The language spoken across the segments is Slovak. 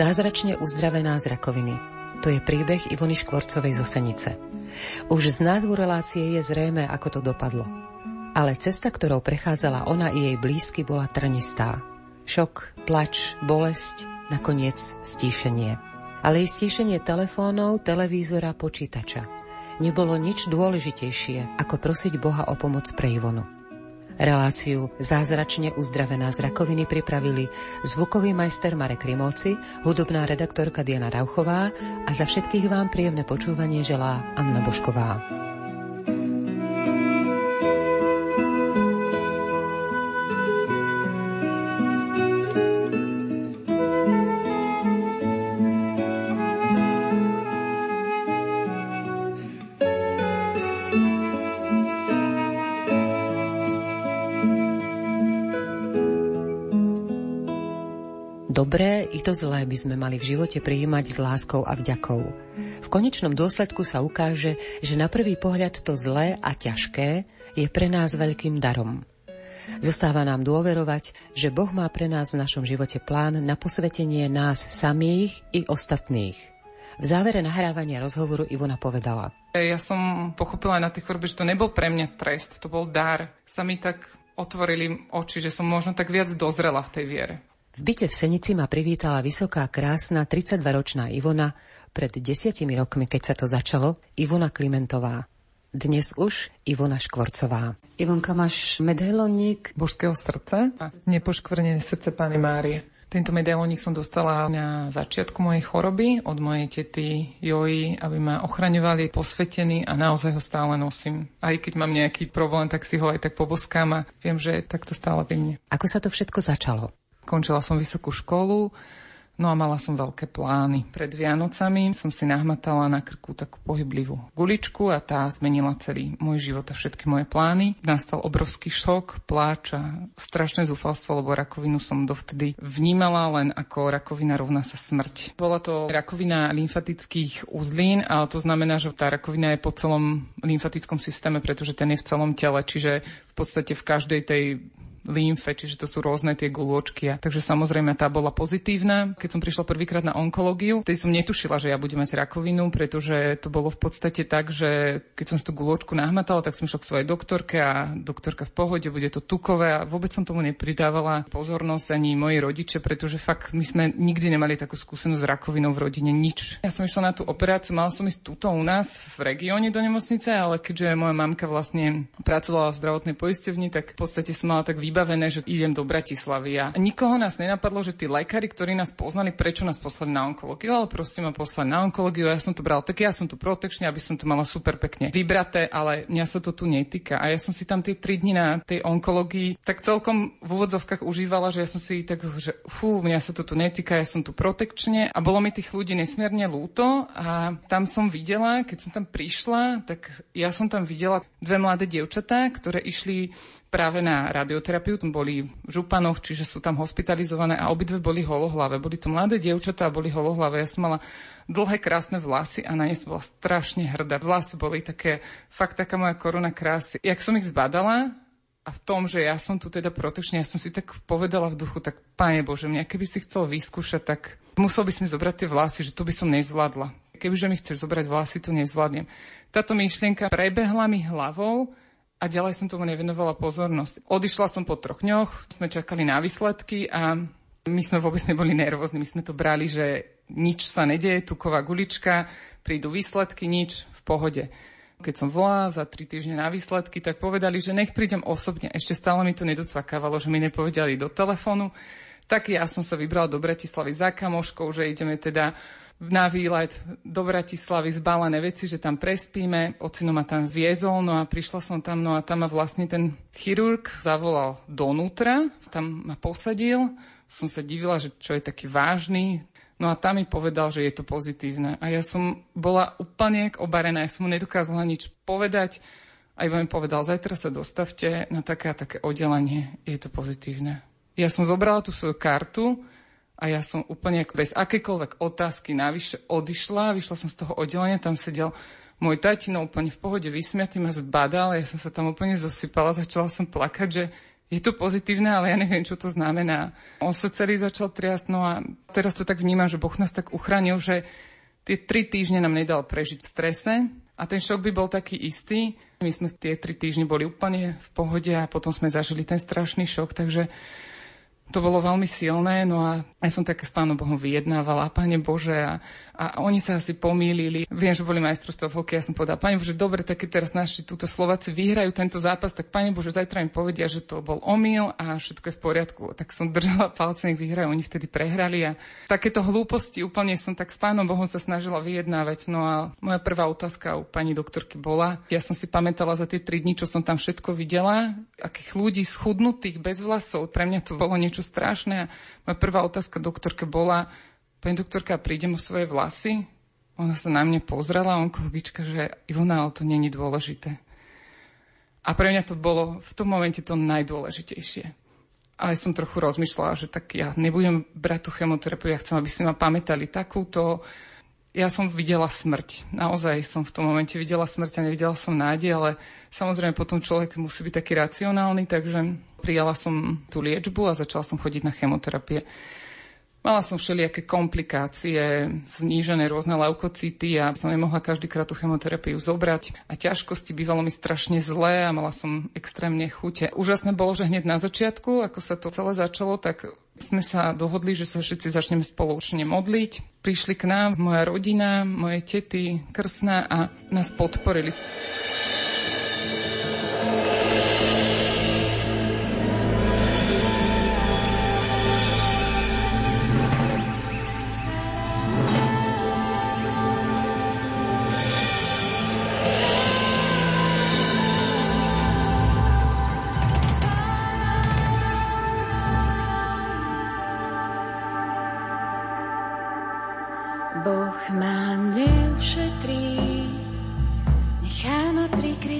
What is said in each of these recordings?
Zázračne uzdravená z rakoviny. To je príbeh Ivony Škvorcovej zo Senice. Už z názvu relácie je zrejme, ako to dopadlo. Ale cesta, ktorou prechádzala ona i jej blízky, bola trnistá. Šok, plač, bolesť, nakoniec stíšenie. Ale i stíšenie telefónov, televízora, počítača. Nebolo nič dôležitejšie, ako prosiť Boha o pomoc pre Ivonu. Reláciu Zázračne uzdravená z rakoviny pripravili zvukový majster Marek Rimovci, hudobná redaktorka Diana Rauchová a za všetkých vám príjemné počúvanie želá Anna Bošková. To zlé by sme mali v živote prijímať s láskou a vďakou. V konečnom dôsledku sa ukáže, že na prvý pohľad to zlé a ťažké je pre nás veľkým darom. Zostáva nám dôverovať, že Boh má pre nás v našom živote plán na posvetenie nás samých i ostatných. V závere nahrávania rozhovoru Ivona povedala. Ja som pochopila na tej chorobe, že to nebol pre mňa trest, to bol dar. Sa mi tak otvorili oči, že som možno tak viac dozrela v tej viere. V byte v Senici ma privítala vysoká, krásna 32-ročná Ivona pred desiatimi rokmi, keď sa to začalo, Ivona Klimentová. Dnes už Ivona Škvorcová. Ivonka, máš medailónik božského srdca a nepoškvrnené srdce Pány Márie. Tento medailónik som dostala na začiatku mojej choroby od mojej tety Joji, aby ma ochraňovali, posvetení a naozaj ho stále nosím. Aj keď mám nejaký problém, tak si ho aj tak poboskám a viem, že je takto stále pri mne. Ako sa to všetko začalo? Končila som vysokú školu, No a mala som veľké plány. Pred Vianocami som si nahmatala na krku takú pohyblivú guličku a tá zmenila celý môj život a všetky moje plány. Nastal obrovský šok, pláč a strašné zúfalstvo, lebo rakovinu som dovtedy vnímala len ako rakovina rovná sa smrť. Bola to rakovina lymfatických uzlín, ale to znamená, že tá rakovina je po celom lymfatickom systéme, pretože ten je v celom tele, čiže v podstate v každej tej lymfe, čiže to sú rôzne tie gulôčky. Takže samozrejme tá bola pozitívna. Keď som prišla prvýkrát na onkológiu, tej som netušila, že ja budem mať rakovinu, pretože to bolo v podstate tak, že keď som si tú gulôčku nahmatala, tak som išla k svojej doktorke a doktorka v pohode, bude to tukové a vôbec som tomu nepridávala pozornosť ani moji rodiče, pretože fakt my sme nikdy nemali takú skúsenosť s rakovinou v rodine, nič. Ja som išla na tú operáciu, mala som ísť túto u nás v regióne do nemocnice, ale keďže moja mamka vlastne pracovala v zdravotnej poisťovni, tak v podstate som mala tak vybavené, že idem do Bratislavy. A nikoho nás nenapadlo, že tí lekári, ktorí nás poznali, prečo nás poslali na onkológiu, ale proste ma poslali na onkológiu. Ja som to bral tak, ja som tu protekčne, aby som to mala super pekne vybraté, ale mňa sa to tu netýka. A ja som si tam tie tri dni na tej onkológii tak celkom v úvodzovkách užívala, že ja som si tak, že fú, mňa sa to tu netýka, ja som tu protekčne a bolo mi tých ľudí nesmierne lúto a tam som videla, keď som tam prišla, tak ja som tam videla dve mladé dievčatá, ktoré išli práve na radioterapiu, boli v Županoch, čiže sú tam hospitalizované a obidve boli holohlavé. Boli to mladé dievčatá a boli holohlavé. Ja som mala dlhé krásne vlasy a na ne bola strašne hrdá. Vlasy boli také, fakt taká moja koruna krásy. Jak som ich zbadala, a v tom, že ja som tu teda protečne, ja som si tak povedala v duchu, tak Pane Bože, mňa keby si chcel vyskúšať, tak musel by si mi zobrať tie vlasy, že to by som nezvládla. Kebyže mi chceš zobrať vlasy, to nezvládnem. Táto myšlienka prebehla mi hlavou a ďalej som tomu nevenovala pozornosť. Odišla som po troch dňoch, sme čakali na výsledky a my sme vôbec neboli nervózni, my sme to brali, že nič sa nedeje, tuková gulička, prídu výsledky, nič, v pohode. Keď som volala za tri týždne na výsledky, tak povedali, že nech prídem osobne. Ešte stále mi to nedocvakávalo, že mi nepovedali do telefónu. Tak ja som sa vybrala do Bratislavy za kamoškou, že ideme teda na výlet do Bratislavy zbalené veci, že tam prespíme. Ocino ma tam viezol, no a prišla som tam, no a tam ma vlastne ten chirurg zavolal donútra, tam ma posadil. Som sa divila, že čo je taký vážny. No a tam mi povedal, že je to pozitívne. A ja som bola úplne obarená, ja som mu nedokázala nič povedať. A iba mi povedal, zajtra sa dostavte na také a také oddelenie, je to pozitívne. Ja som zobrala tú svoju kartu, a ja som úplne bez akékoľvek otázky navyše odišla, vyšla som z toho oddelenia, tam sedel môj tatino úplne v pohode vysmiatý ma zbadal, ja som sa tam úplne zosypala, začala som plakať, že je to pozitívne, ale ja neviem, čo to znamená. On sa celý začal triasť, no a teraz to tak vnímam, že Boh nás tak uchránil, že tie tri týždne nám nedal prežiť v strese a ten šok by bol taký istý. My sme tie tri týždne boli úplne v pohode a potom sme zažili ten strašný šok, takže to bolo veľmi silné, no a ja som také s Pánom Bohom vyjednávala, Pane Bože, a, a oni sa asi pomýlili. Viem, že boli majstrovstvá v hokeji, ja som povedala, Pane Bože, dobre, tak keď teraz naši túto Slováci vyhrajú tento zápas, tak Pane Bože, zajtra im povedia, že to bol omyl a všetko je v poriadku. Tak som držala palce, nech vyhrajú, oni vtedy prehrali a takéto hlúposti úplne som tak s Pánom Bohom sa snažila vyjednávať. No a moja prvá otázka u pani doktorky bola, ja som si pamätala za tie tri dni, čo som tam všetko videla, akých ľudí schudnutých, bez vlasov, pre mňa to bolo niečo niečo strašné. A moja prvá otázka doktorke bola, pani doktorka, prídem o svoje vlasy? Ona sa na mňa pozrela, onkologička, že Ivona, ale to není dôležité. A pre mňa to bolo v tom momente to najdôležitejšie. Ale som trochu rozmýšľala, že tak ja nebudem brať tú chemoterapiu, ja chcem, aby si ma pamätali takúto. Ja som videla smrť. Naozaj som v tom momente videla smrť a nevidela som nádej, ale samozrejme potom človek musí byť taký racionálny, takže Prijala som tú liečbu a začala som chodiť na chemoterapie. Mala som všelijaké komplikácie, znížené rôzne leukocity a som nemohla každýkrát tú chemoterapiu zobrať. A ťažkosti bývalo mi strašne zlé a mala som extrémne chute. Úžasné bolo, že hneď na začiatku, ako sa to celé začalo, tak sme sa dohodli, že sa všetci začneme spoločne modliť. Prišli k nám moja rodina, moje tety, krsná a nás podporili.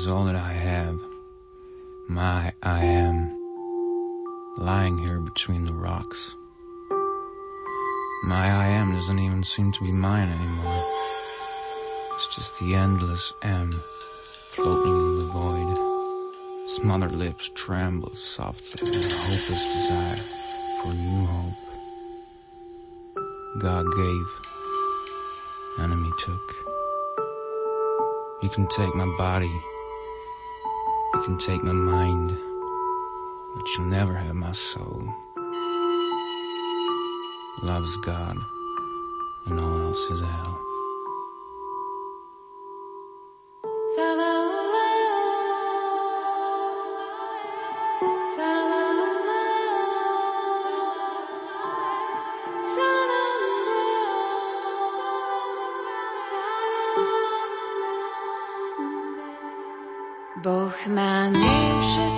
is all that I have. My I am. Lying here between the rocks. My I am doesn't even seem to be mine anymore. It's just the endless M floating in the void. Smothered lips tremble softly in a hopeless desire for new hope. God gave, enemy took. You can take my body, you can take my mind, but you'll never have my soul. Love's God, and all else is hell. Ma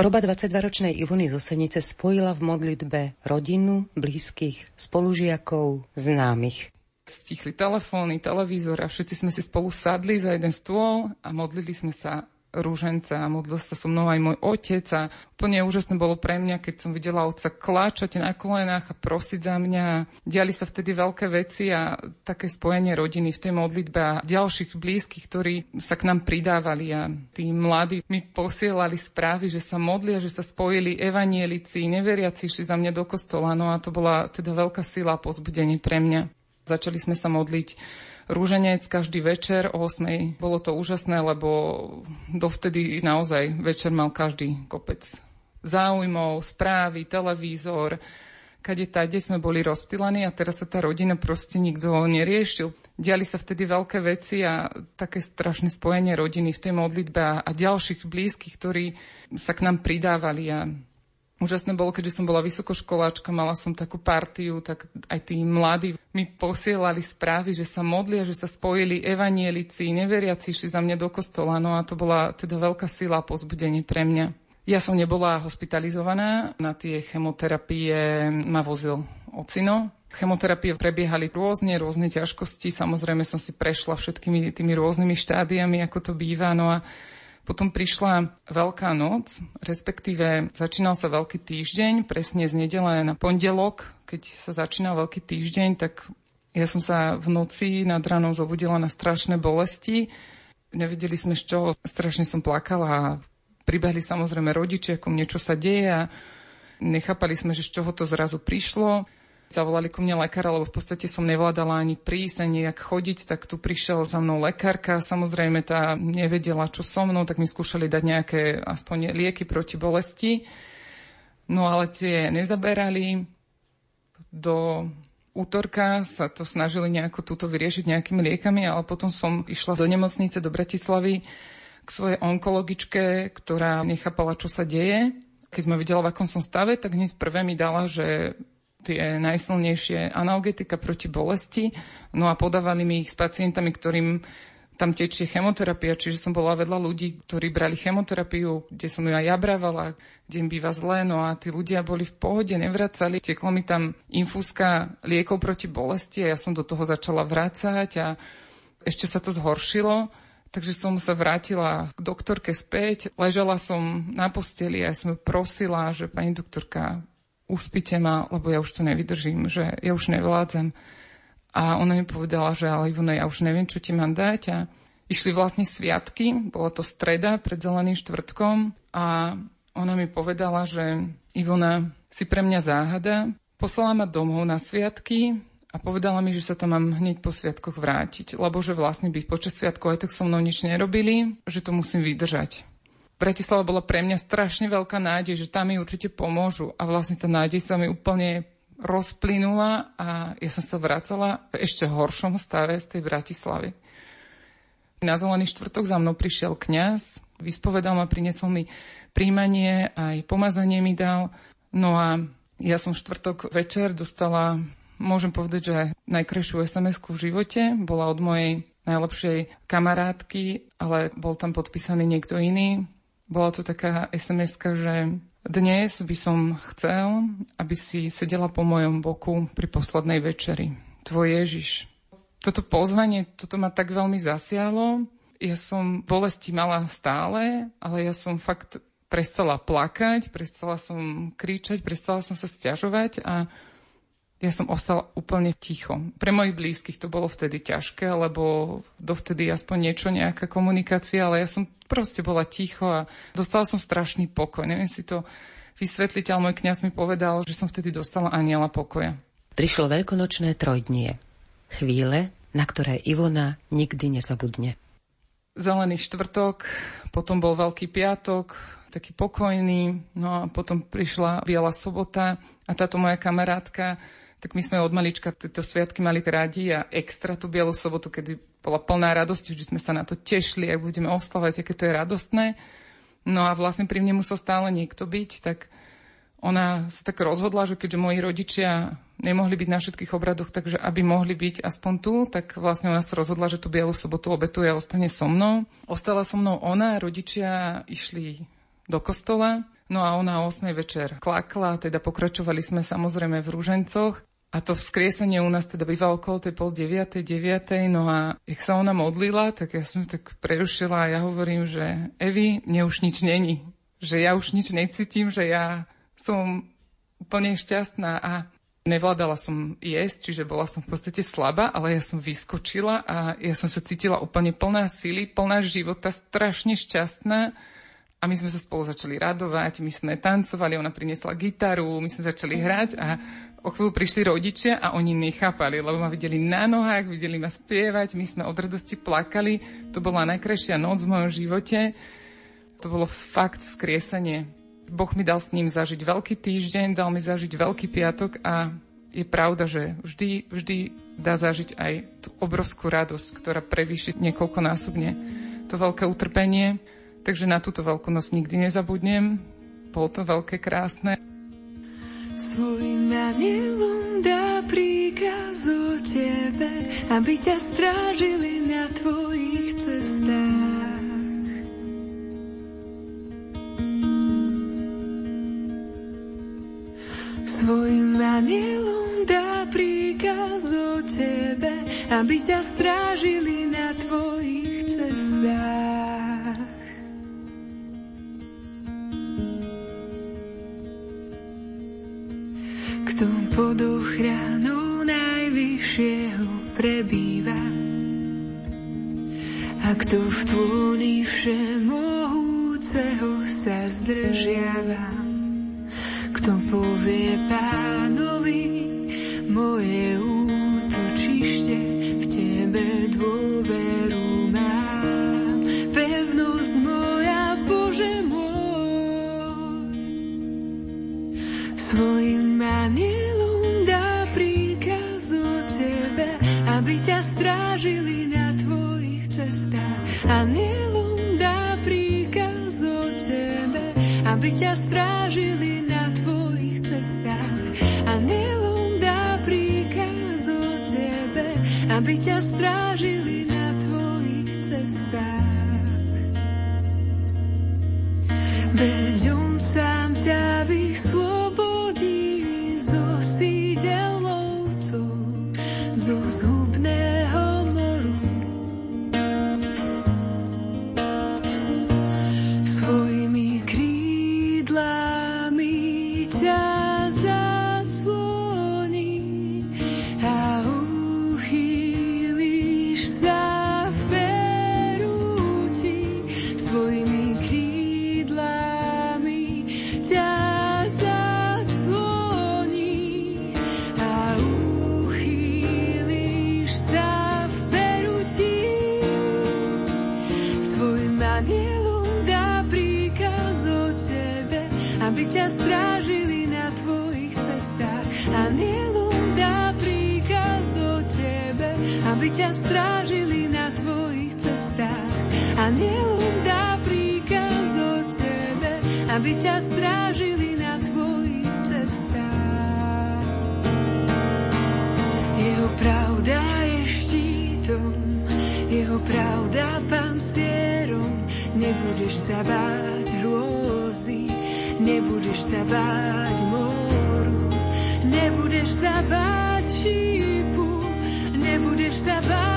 Choroba 22-ročnej Ivony zo Senice spojila v modlitbe rodinu, blízkych, spolužiakov, známych. Stichli telefóny, televízor a všetci sme si spolu sadli za jeden stôl a modlili sme sa rúženca a modlil sa so mnou aj môj otec a úplne úžasné bolo pre mňa, keď som videla otca kláčať na kolenách a prosiť za mňa. Diali sa vtedy veľké veci a také spojenie rodiny v tej modlitbe a ďalších blízkych, ktorí sa k nám pridávali a tí mladí mi posielali správy, že sa modlia, že sa spojili evanielici, neveriaci išli za mňa do kostola, no a to bola teda veľká sila a pozbudenie pre mňa. Začali sme sa modliť rúženec každý večer o 8. Bolo to úžasné, lebo dovtedy naozaj večer mal každý kopec záujmov, správy, televízor, kade tade sme boli rozptýlení a teraz sa tá rodina proste nikto neriešil. Diali sa vtedy veľké veci a také strašné spojenie rodiny v tej modlitbe a, a ďalších blízkych, ktorí sa k nám pridávali a Úžasné bolo, keďže som bola vysokoškoláčka, mala som takú partiu, tak aj tí mladí mi posielali správy, že sa modlia, že sa spojili evanielici, neveriaci išli za mňa do kostola, no a to bola teda veľká sila a pozbudenie pre mňa. Ja som nebola hospitalizovaná, na tie chemoterapie ma vozil ocino. Chemoterapie prebiehali rôzne, rôzne ťažkosti, samozrejme som si prešla všetkými tými rôznymi štádiami, ako to býva, no a potom prišla Veľká noc, respektíve začínal sa Veľký týždeň, presne z nedele na pondelok, keď sa začínal Veľký týždeň, tak ja som sa v noci nad ranou zobudila na strašné bolesti. Nevedeli sme z čoho, strašne som plakala a pribehli samozrejme rodičia, ako niečo sa deje a nechápali sme, že z čoho to zrazu prišlo. Zavolali ku mne lekára, lebo v podstate som nevládala ani prísť, ani nejak chodiť, tak tu prišiel za mnou lekárka. Samozrejme tá nevedela, čo so mnou, tak mi skúšali dať nejaké aspoň lieky proti bolesti. No ale tie nezaberali. Do útorka sa to snažili nejako túto vyriešiť nejakými liekami, ale potom som išla do nemocnice do Bratislavy k svojej onkologičke, ktorá nechápala, čo sa deje. Keď sme videla, v akom som stave, tak hneď prvé mi dala, že tie najsilnejšie analgetika proti bolesti. No a podávali mi ich s pacientami, ktorým tam tečie chemoterapia, čiže som bola vedľa ľudí, ktorí brali chemoterapiu, kde som ju aj ja brávala, kde im býva zlé, no a tí ľudia boli v pohode, nevracali. Tieklo mi tam infúzka liekov proti bolesti a ja som do toho začala vrácať a ešte sa to zhoršilo. Takže som sa vrátila k doktorke späť, ležala som na posteli a ja som ju prosila, že pani doktorka, uspite ma, lebo ja už to nevydržím, že ja už nevládzem. A ona mi povedala, že ale Ivona, ja už neviem, čo ti mám dať. A išli vlastne sviatky, bola to streda pred zeleným štvrtkom a ona mi povedala, že Ivona si pre mňa záhada, poslala ma domov na sviatky a povedala mi, že sa tam mám hneď po sviatkoch vrátiť, lebo že vlastne by počas sviatkov aj tak so mnou nič nerobili, že to musím vydržať. Bratislava bola pre mňa strašne veľká nádej, že tam mi určite pomôžu a vlastne tá nádej sa mi úplne rozplynula a ja som sa vracala v ešte horšom stave z tej Bratislavy. Na zelený štvrtok za mnou prišiel kňaz, vyspovedal ma, priniesol mi príjmanie, aj pomazanie mi dal. No a Ja som štvrtok večer dostala, môžem povedať, že najkrajšiu sms v živote. Bola od mojej najlepšej kamarátky, ale bol tam podpísaný niekto iný. Bola to taká sms že dnes by som chcel, aby si sedela po mojom boku pri poslednej večeri. Tvoj Ježiš. Toto pozvanie, toto ma tak veľmi zasiahlo. Ja som bolesti mala stále, ale ja som fakt prestala plakať, prestala som kričať, prestala som sa stiažovať a ja som ostala úplne ticho. Pre mojich blízkych to bolo vtedy ťažké, lebo dovtedy aspoň niečo, nejaká komunikácia, ale ja som proste bola ticho a dostala som strašný pokoj. Neviem si to vysvetliť, ale môj kňaz mi povedal, že som vtedy dostala aniela pokoja. Prišlo veľkonočné trojdnie. Chvíle, na ktoré Ivona nikdy nezabudne. Zelený štvrtok, potom bol Veľký piatok, taký pokojný. No a potom prišla Biela sobota a táto moja kamarátka, tak my sme od malička tieto sviatky mali rádi a extra tú Bielu sobotu, kedy bola plná radosti, vždy sme sa na to tešili, ak budeme oslavať, aké to je radostné. No a vlastne pri mne musel stále niekto byť, tak ona sa tak rozhodla, že keďže moji rodičia nemohli byť na všetkých obradoch, takže aby mohli byť aspoň tu, tak vlastne ona sa rozhodla, že tú Bielu sobotu obetuje a ostane so mnou. Ostala so mnou ona, rodičia išli do kostola. No a ona o 8 večer klakla, teda pokračovali sme samozrejme v rúžencoch. A to vzkriesenie u nás teda bývalo okolo tej pol deviatej, deviatej, no a jak sa ona modlila, tak ja som tak prerušila a ja hovorím, že Evi, mne už nič není. Že ja už nič necítim, že ja som úplne šťastná a nevládala som jesť, čiže bola som v podstate slabá, ale ja som vyskočila a ja som sa cítila úplne plná síly, plná života, strašne šťastná a my sme sa spolu začali radovať, my sme tancovali, ona priniesla gitaru, my sme začali hrať a o chvíľu prišli rodičia a oni nechápali, lebo ma videli na nohách, videli ma spievať, my sme od radosti plakali. To bola najkrajšia noc v mojom živote. To bolo fakt skriesanie. Boh mi dal s ním zažiť veľký týždeň, dal mi zažiť veľký piatok a je pravda, že vždy, vždy dá zažiť aj tú obrovskú radosť, ktorá prevýši niekoľkonásobne to veľké utrpenie. Takže na túto veľkonosť nikdy nezabudnem. Bolo to veľké, krásne. Svojim anielom dá príkaz o tebe, aby ťa strážili na tvojich cestách. Svojim anielom dá príkaz o tebe, aby ťa strážili na tvojich cestách. Kto pod ochranou najvyššieho prebýva a kto v tvúni všemohúceho sa zdržiava, kto povie pánovi moje útočište v tebe dôveru mám, pevnosť moja Bože môj. Svojim anielom dá príkaz o tebe, aby ťa strážili na tvojich cestách. Anielom dá príkaz o tebe, aby ťa strážili na tvojich cestách. Anielom dá príkaz o tebe, aby ťa strážili Eles.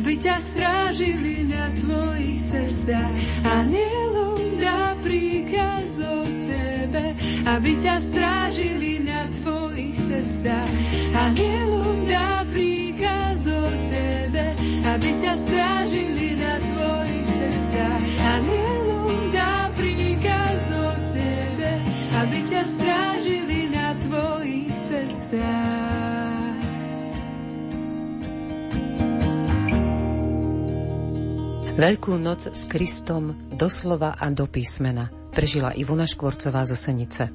Aby ťa strážili na tvojich cestách. Anielom dá príkaz o tebe, aby ťa Veľkú noc s Kristom doslova a do písmena prežila Ivona Škvorcová zo Senice.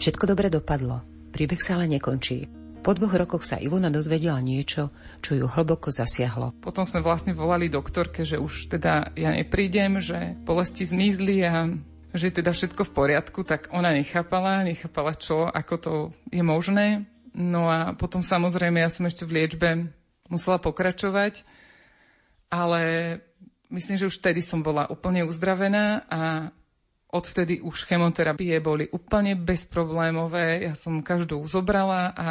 Všetko dobre dopadlo, príbeh sa ale nekončí. Po dvoch rokoch sa Ivona dozvedela niečo, čo ju hlboko zasiahlo. Potom sme vlastne volali doktorke, že už teda ja neprídem, že bolesti zmizli a že je teda všetko v poriadku, tak ona nechápala, nechápala čo, ako to je možné. No a potom samozrejme ja som ešte v liečbe musela pokračovať, ale myslím, že už vtedy som bola úplne uzdravená a odvtedy už chemoterapie boli úplne bezproblémové. Ja som každú zobrala a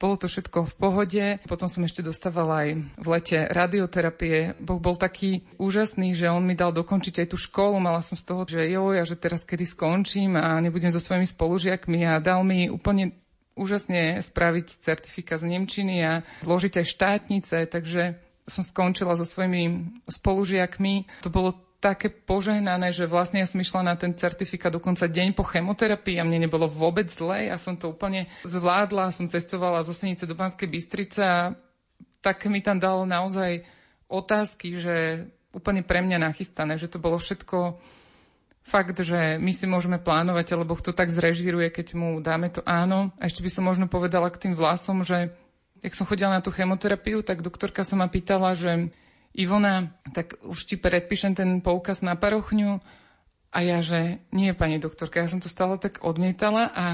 bolo to všetko v pohode. Potom som ešte dostávala aj v lete radioterapie. Boh bol taký úžasný, že on mi dal dokončiť aj tú školu. Mala som z toho, že joj, a že teraz kedy skončím a nebudem so svojimi spolužiakmi a dal mi úplne úžasne spraviť certifikát z Nemčiny a zložiť aj štátnice, takže som skončila so svojimi spolužiakmi. To bolo také požehnané, že vlastne ja som išla na ten certifikát dokonca deň po chemoterapii a mne nebolo vôbec zle. Ja som to úplne zvládla, som cestovala zo Senice do Banskej Bystrice a tak mi tam dal naozaj otázky, že úplne pre mňa nachystané, že to bolo všetko fakt, že my si môžeme plánovať, alebo kto tak zrežíruje, keď mu dáme to áno. A ešte by som možno povedala k tým vlasom, že jak som chodila na tú chemoterapiu, tak doktorka sa ma pýtala, že Ivona, tak už ti predpíšem ten poukaz na parochňu. A ja, že nie, pani doktorka, ja som to stále tak odmietala a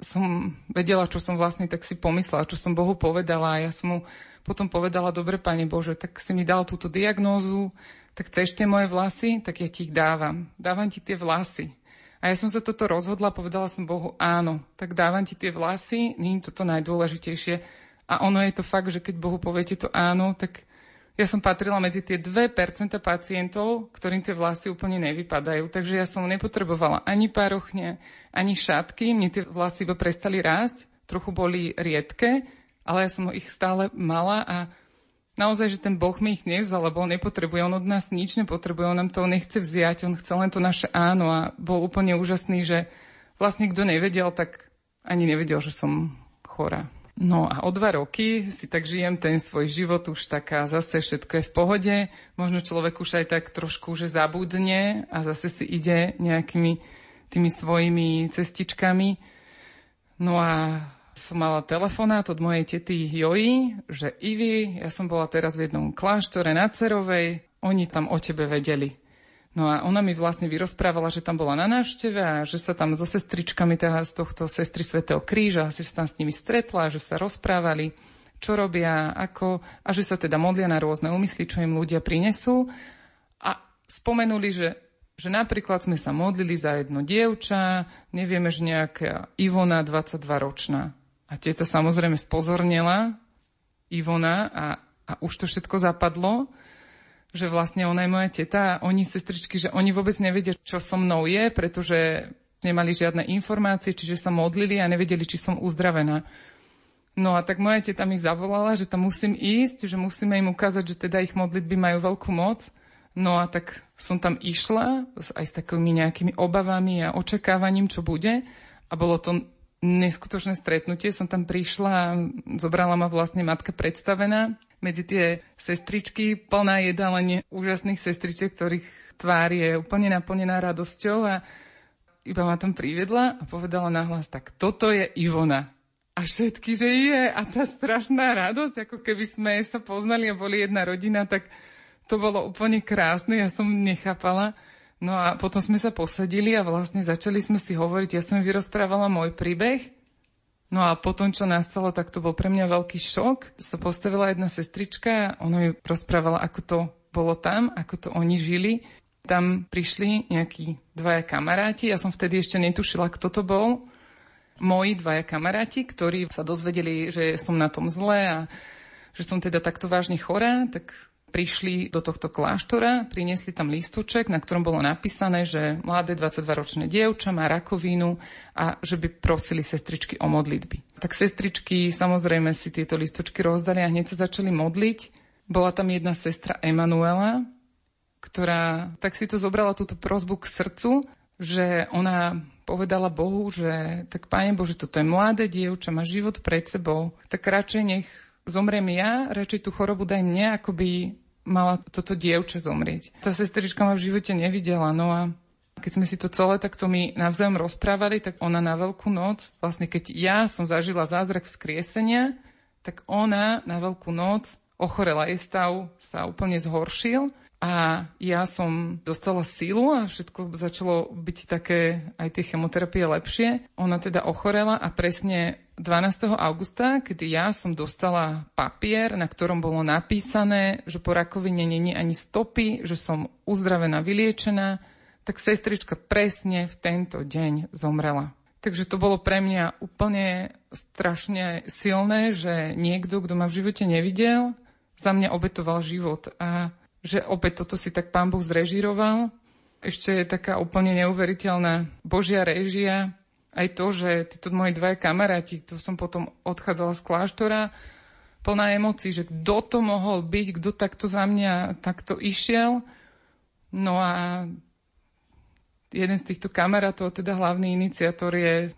som vedela, čo som vlastne tak si pomyslela, čo som Bohu povedala a ja som mu potom povedala, dobre, Pane Bože, tak si mi dal túto diagnózu, tak chceš tie moje vlasy, tak ja ti ich dávam. Dávam ti tie vlasy. A ja som sa toto rozhodla, povedala som Bohu, áno, tak dávam ti tie vlasy, nie je toto najdôležitejšie. A ono je to fakt, že keď Bohu poviete to áno, tak ja som patrila medzi tie 2% pacientov, ktorým tie vlasy úplne nevypadajú. Takže ja som nepotrebovala ani párochne, ani šatky. Mne tie vlasy iba prestali rásť. Trochu boli riedke, ale ja som ich stále mala a naozaj, že ten Boh mi ich nevzal, lebo on nepotrebuje, on od nás nič nepotrebuje, on nám to nechce vziať, on chce len to naše áno a bol úplne úžasný, že vlastne kto nevedel, tak ani nevedel, že som chorá. No a o dva roky si tak žijem ten svoj život už taká, zase všetko je v pohode. Možno človek už aj tak trošku že zabudne a zase si ide nejakými tými svojimi cestičkami. No a som mala telefonát od mojej tety Joji, že Ivi, ja som bola teraz v jednom kláštore na Cerovej, oni tam o tebe vedeli. No a ona mi vlastne vyrozprávala, že tam bola na návšteve a že sa tam so sestričkami teda z tohto sestry Svetého kríža, sa tam s nimi stretla, že sa rozprávali, čo robia, ako, a že sa teda modlia na rôzne úmysly, čo im ľudia prinesú. A spomenuli, že, že napríklad sme sa modlili za jedno dievča, nevieme, že nejaká Ivona 22 ročná. A teta samozrejme spozornila Ivona a, a už to všetko zapadlo, že vlastne ona je moja teta a oni sestričky, že oni vôbec nevedia, čo so mnou je, pretože nemali žiadne informácie, čiže sa modlili a nevedeli, či som uzdravená. No a tak moja teta mi zavolala, že tam musím ísť, že musíme im ukázať, že teda ich modlitby majú veľkú moc. No a tak som tam išla aj s takými nejakými obavami a očakávaním, čo bude. A bolo to neskutočné stretnutie. Som tam prišla a zobrala ma vlastne matka predstavená medzi tie sestričky, plná jedálenie úžasných sestričiek, ktorých tvár je úplne naplnená radosťou a iba ma tam privedla a povedala nahlas, tak toto je Ivona. A všetky, že je. A tá strašná radosť, ako keby sme sa poznali a boli jedna rodina, tak to bolo úplne krásne. Ja som nechápala. No a potom sme sa posadili a vlastne začali sme si hovoriť. Ja som vyrozprávala môj príbeh. No a potom, čo nastalo, tak to bol pre mňa veľký šok. Sa postavila jedna sestrička, ona mi rozprávala, ako to bolo tam, ako to oni žili. Tam prišli nejakí dvaja kamaráti, ja som vtedy ešte netušila, kto to bol moji dvaja kamaráti, ktorí sa dozvedeli, že som na tom zle a že som teda takto vážne chorá, tak prišli do tohto kláštora, priniesli tam lístoček, na ktorom bolo napísané, že mladé 22-ročné dievča má rakovinu a že by prosili sestričky o modlitby. Tak sestričky samozrejme si tieto lístočky rozdali a hneď sa začali modliť. Bola tam jedna sestra Emanuela, ktorá tak si to zobrala túto prozbu k srdcu, že ona povedala Bohu, že tak Pane Bože, toto je mladé dievča, má život pred sebou, tak radšej nech zomriem ja, radšej tú chorobu daj mne, ako by mala toto dievča zomrieť. Tá sestrička ma v živote nevidela, no a keď sme si to celé takto mi navzájom rozprávali, tak ona na Veľkú noc, vlastne keď ja som zažila zázrak vzkriesenia, tak ona na Veľkú noc ochorela, jej stav sa úplne zhoršil a ja som dostala sílu a všetko začalo byť také, aj tie chemoterapie lepšie. Ona teda ochorela a presne 12. augusta, kedy ja som dostala papier, na ktorom bolo napísané, že po rakovine není ani stopy, že som uzdravená, vyliečená, tak sestrička presne v tento deň zomrela. Takže to bolo pre mňa úplne strašne silné, že niekto, kto ma v živote nevidel, za mňa obetoval život. A že opäť toto si tak pán Boh zrežíroval. Ešte je taká úplne neuveriteľná Božia réžia. Aj to, že títo moji dvaja kamaráti, to som potom odchádzala z kláštora, plná emócií, že kto to mohol byť, kto takto za mňa takto išiel. No a jeden z týchto kamarátov, teda hlavný iniciátor je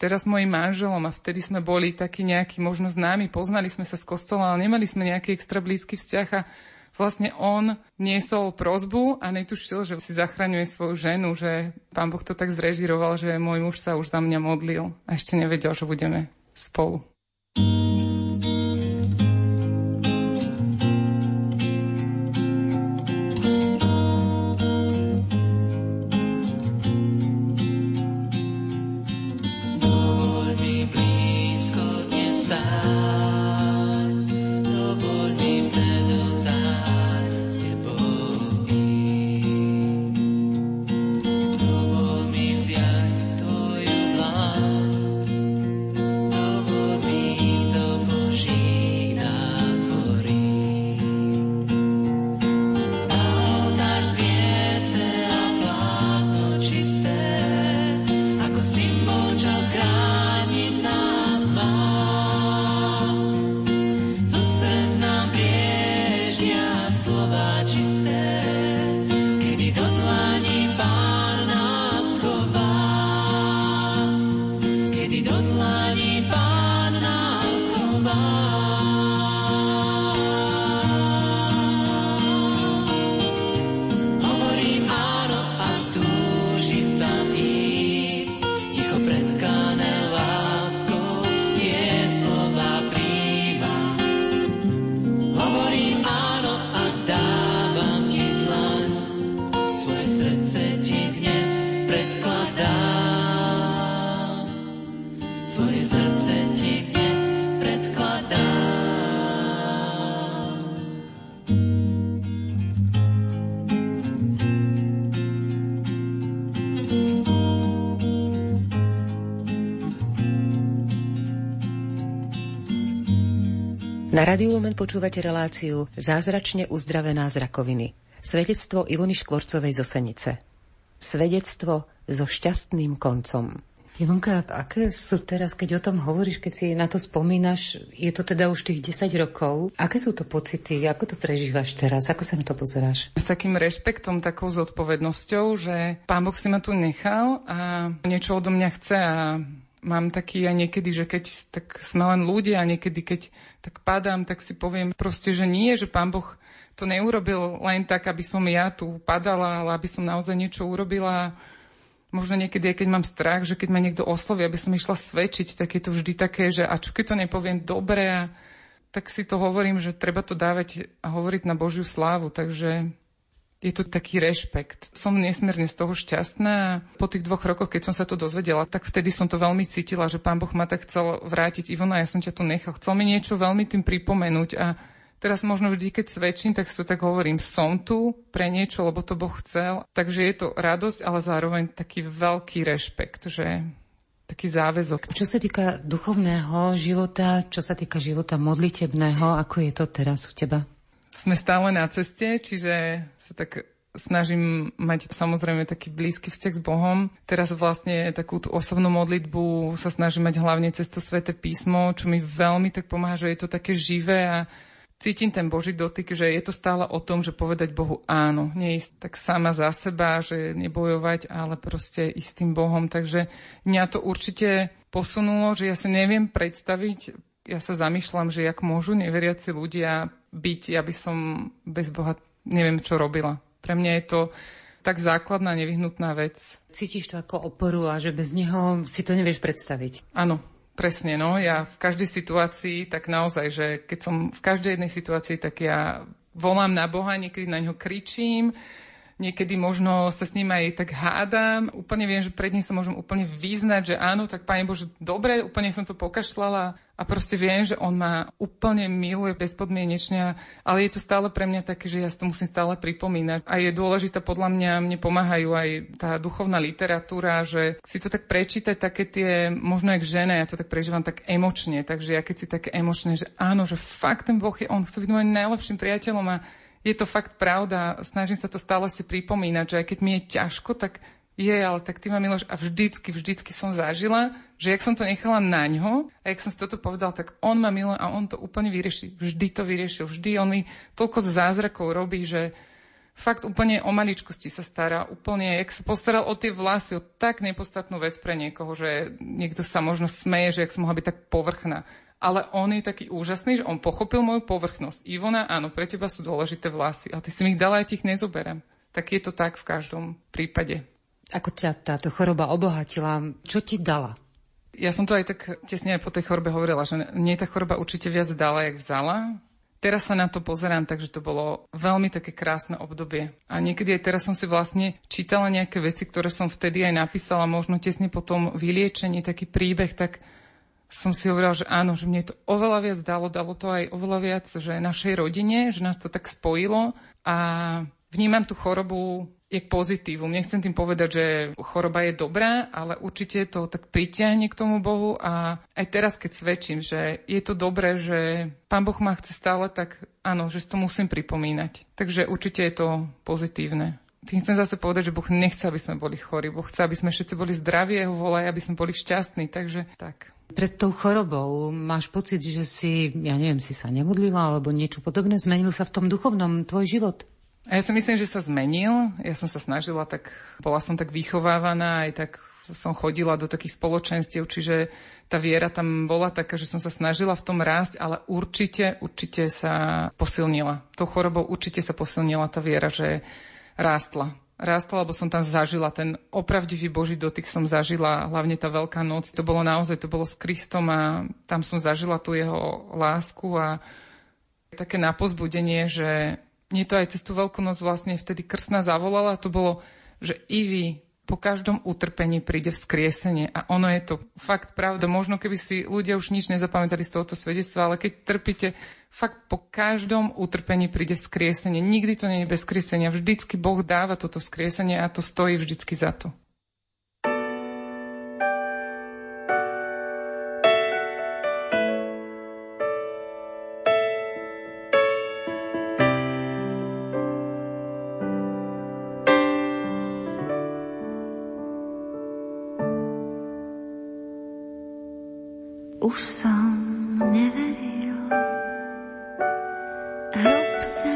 teraz mojim manželom a vtedy sme boli takí nejakí možno známi, poznali sme sa z kostola, ale nemali sme nejaký extra blízky vzťah a vlastne on niesol prozbu a netušil, že si zachraňuje svoju ženu, že pán Boh to tak zrežiroval, že môj muž sa už za mňa modlil a ešte nevedel, že budeme spolu. Na Radiu Lumen počúvate reláciu Zázračne uzdravená z rakoviny. Svedectvo Ivony Škvorcovej zo Senice. Svedectvo so šťastným koncom. Ivonka, aké sú teraz, keď o tom hovoríš, keď si na to spomínaš, je to teda už tých 10 rokov, aké sú to pocity, ako to prežívaš teraz, ako sa na to pozeráš? S takým rešpektom, takou zodpovednosťou, že pán Boh si ma tu nechal a niečo odo mňa chce a mám taký aj niekedy, že keď tak sme len ľudia a niekedy, keď tak padám, tak si poviem proste, že nie, že pán Boh to neurobil len tak, aby som ja tu padala, ale aby som naozaj niečo urobila. Možno niekedy, aj keď mám strach, že keď ma niekto osloví, aby som išla svedčiť, tak je to vždy také, že a čo keď to nepoviem dobre a tak si to hovorím, že treba to dávať a hovoriť na Božiu slávu. Takže je to taký rešpekt. Som nesmierne z toho šťastná po tých dvoch rokoch, keď som sa to dozvedela, tak vtedy som to veľmi cítila, že pán Boh ma tak chcel vrátiť. Ivona, ja som ťa tu nechal. Chcel mi niečo veľmi tým pripomenúť a teraz možno vždy, keď svedčím, tak si to tak hovorím, som tu pre niečo, lebo to Boh chcel. Takže je to radosť, ale zároveň taký veľký rešpekt, že taký záväzok. Čo sa týka duchovného života, čo sa týka života modlitebného, ako je to teraz u teba? Sme stále na ceste, čiže sa tak snažím mať samozrejme taký blízky vzťah s Bohom. Teraz vlastne takú tú osobnú modlitbu sa snažím mať hlavne cez to Sveté písmo, čo mi veľmi tak pomáha, že je to také živé a cítim ten Boží dotyk, že je to stále o tom, že povedať Bohu áno. Nie ísť tak sama za seba, že nebojovať, ale proste ísť tým Bohom. Takže mňa to určite posunulo, že ja si neviem predstaviť, ja sa zamýšľam, že jak môžu neveriaci ľudia byť, ja by som bez Boha neviem, čo robila. Pre mňa je to tak základná, nevyhnutná vec. Cítiš to ako oporu a že bez neho si to nevieš predstaviť. Áno, presne. No. Ja v každej situácii, tak naozaj, že keď som v každej jednej situácii, tak ja volám na Boha, niekedy na ňo kričím, niekedy možno sa s ním aj tak hádam. Úplne viem, že pred ním sa môžem úplne vyznať, že áno, tak Pane Bože, dobre, úplne som to pokašľala a proste viem, že on ma úplne miluje bezpodmienečne, ale je to stále pre mňa také, že ja si to musím stále pripomínať. A je dôležité, podľa mňa, mne pomáhajú aj tá duchovná literatúra, že si to tak prečítať, také tie, možno aj k žene, ja to tak prežívam tak emočne, takže ja keď si také emočne, že áno, že fakt ten Boh je, on chce byť môjim najlepším priateľom a je to fakt pravda. Snažím sa to stále si pripomínať, že aj keď mi je ťažko, tak je, ale tak ty ma Miloš a vždycky, vždycky som zažila, že jak som to nechala na ňo a jak som si toto povedal, tak on ma miluje a on to úplne vyrieši. Vždy to vyriešil. Vždy on mi toľko zázrakov robí, že fakt úplne o maličkosti sa stará. Úplne, jak sa postaral o tie vlasy, o tak nepodstatnú vec pre niekoho, že niekto sa možno smeje, že jak som mohla byť tak povrchná ale on je taký úžasný, že on pochopil moju povrchnosť. Ivona, áno, pre teba sú dôležité vlasy, ale ty si mi ich dala, ja ti ich nezoberem. Tak je to tak v každom prípade. Ako ťa táto choroba obohatila? Čo ti dala? Ja som to aj tak tesne aj po tej chorobe hovorila, že mne tá choroba určite viac dala, jak vzala. Teraz sa na to pozerám, takže to bolo veľmi také krásne obdobie. A niekedy aj teraz som si vlastne čítala nejaké veci, ktoré som vtedy aj napísala, možno tesne po tom vyliečení, taký príbeh, tak som si hovorila, že áno, že mne to oveľa viac dalo, dalo to aj oveľa viac, že našej rodine, že nás to tak spojilo a vnímam tú chorobu je pozitívum. Nechcem tým povedať, že choroba je dobrá, ale určite to tak pritiahne k tomu Bohu a aj teraz, keď svedčím, že je to dobré, že Pán Boh ma chce stále, tak áno, že to musím pripomínať. Takže určite je to pozitívne. Tým chcem zase povedať, že Boh nechce, aby sme boli chorí. Boh chce, aby sme všetci boli zdraví, jeho volajú, aby sme boli šťastní. Takže tak. Pred tou chorobou máš pocit, že si, ja neviem, si sa nemodlila alebo niečo podobné, zmenil sa v tom duchovnom tvoj život? A ja si myslím, že sa zmenil. Ja som sa snažila, tak bola som tak vychovávaná, aj tak som chodila do takých spoločenstiev, čiže tá viera tam bola taká, že som sa snažila v tom rásť, ale určite, určite sa posilnila. Tou chorobou určite sa posilnila tá viera, že rástla rástla, lebo som tam zažila ten opravdivý Boží dotyk som zažila, hlavne tá Veľká noc. To bolo naozaj, to bolo s Kristom a tam som zažila tú jeho lásku a také napozbudenie, že nie to aj cez tú Veľkú noc vlastne vtedy krstná zavolala, to bolo, že Ivi, po každom utrpení príde vzkriesenie. A ono je to fakt pravda. Možno keby si ľudia už nič nezapamätali z tohoto svedectva, ale keď trpíte, fakt po každom utrpení príde vzkriesenie. Nikdy to nie je bez vzkriesenia. Vždycky Boh dáva toto vzkriesenie a to stojí vždycky za to. Už som neveril. Hrob sa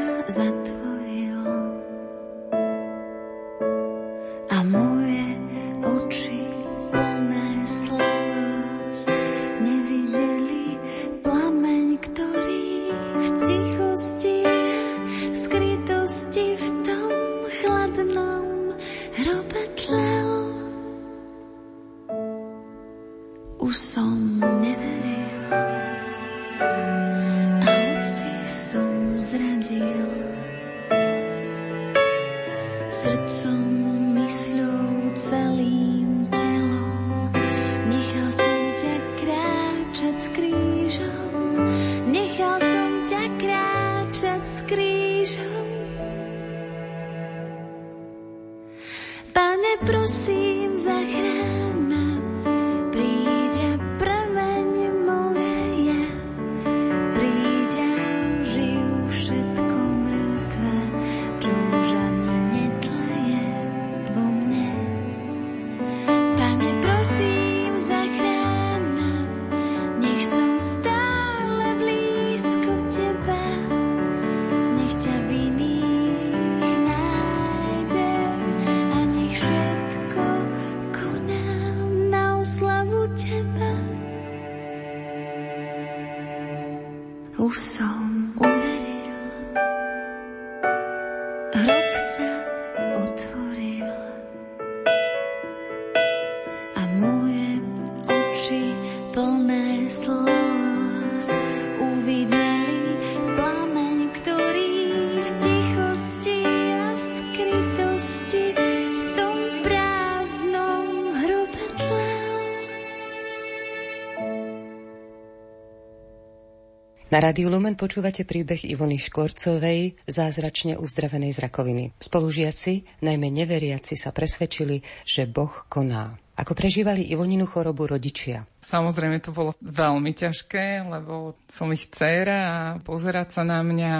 Na Rádiu Lumen počúvate príbeh Ivony Škvorcovej, zázračne uzdravenej z rakoviny. Spolužiaci, najmä neveriaci, sa presvedčili, že Boh koná. Ako prežívali Ivoninu chorobu rodičia? Samozrejme to bolo veľmi ťažké, lebo som ich dcéra a pozerať sa na mňa,